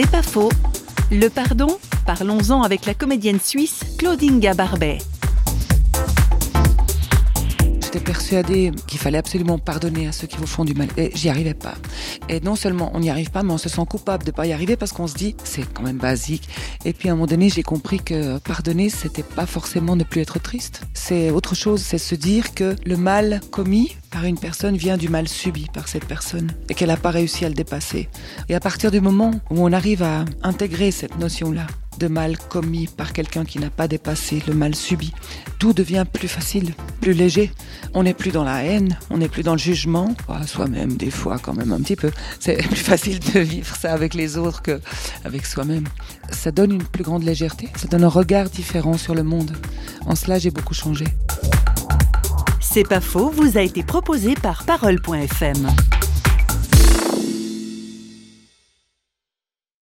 C'est pas faux. Le pardon Parlons-en avec la comédienne suisse Claudinga Barbet. J'étais persuadée qu'il fallait absolument pardonner à ceux qui vous font du mal. Et j'y arrivais pas. Et non seulement on n'y arrive pas, mais on se sent coupable de pas y arriver parce qu'on se dit, c'est quand même basique. Et puis à un moment donné, j'ai compris que pardonner, c'était pas forcément ne plus être triste. C'est autre chose, c'est se dire que le mal commis par une personne vient du mal subi par cette personne et qu'elle n'a pas réussi à le dépasser. Et à partir du moment où on arrive à intégrer cette notion-là, de mal commis par quelqu'un qui n'a pas dépassé le mal subi. Tout devient plus facile, plus léger. On n'est plus dans la haine, on n'est plus dans le jugement, à soi-même des fois quand même un petit peu. C'est plus facile de vivre ça avec les autres qu'avec soi-même. Ça donne une plus grande légèreté, ça donne un regard différent sur le monde. En cela, j'ai beaucoup changé. C'est pas faux, vous a été proposé par parole.fm.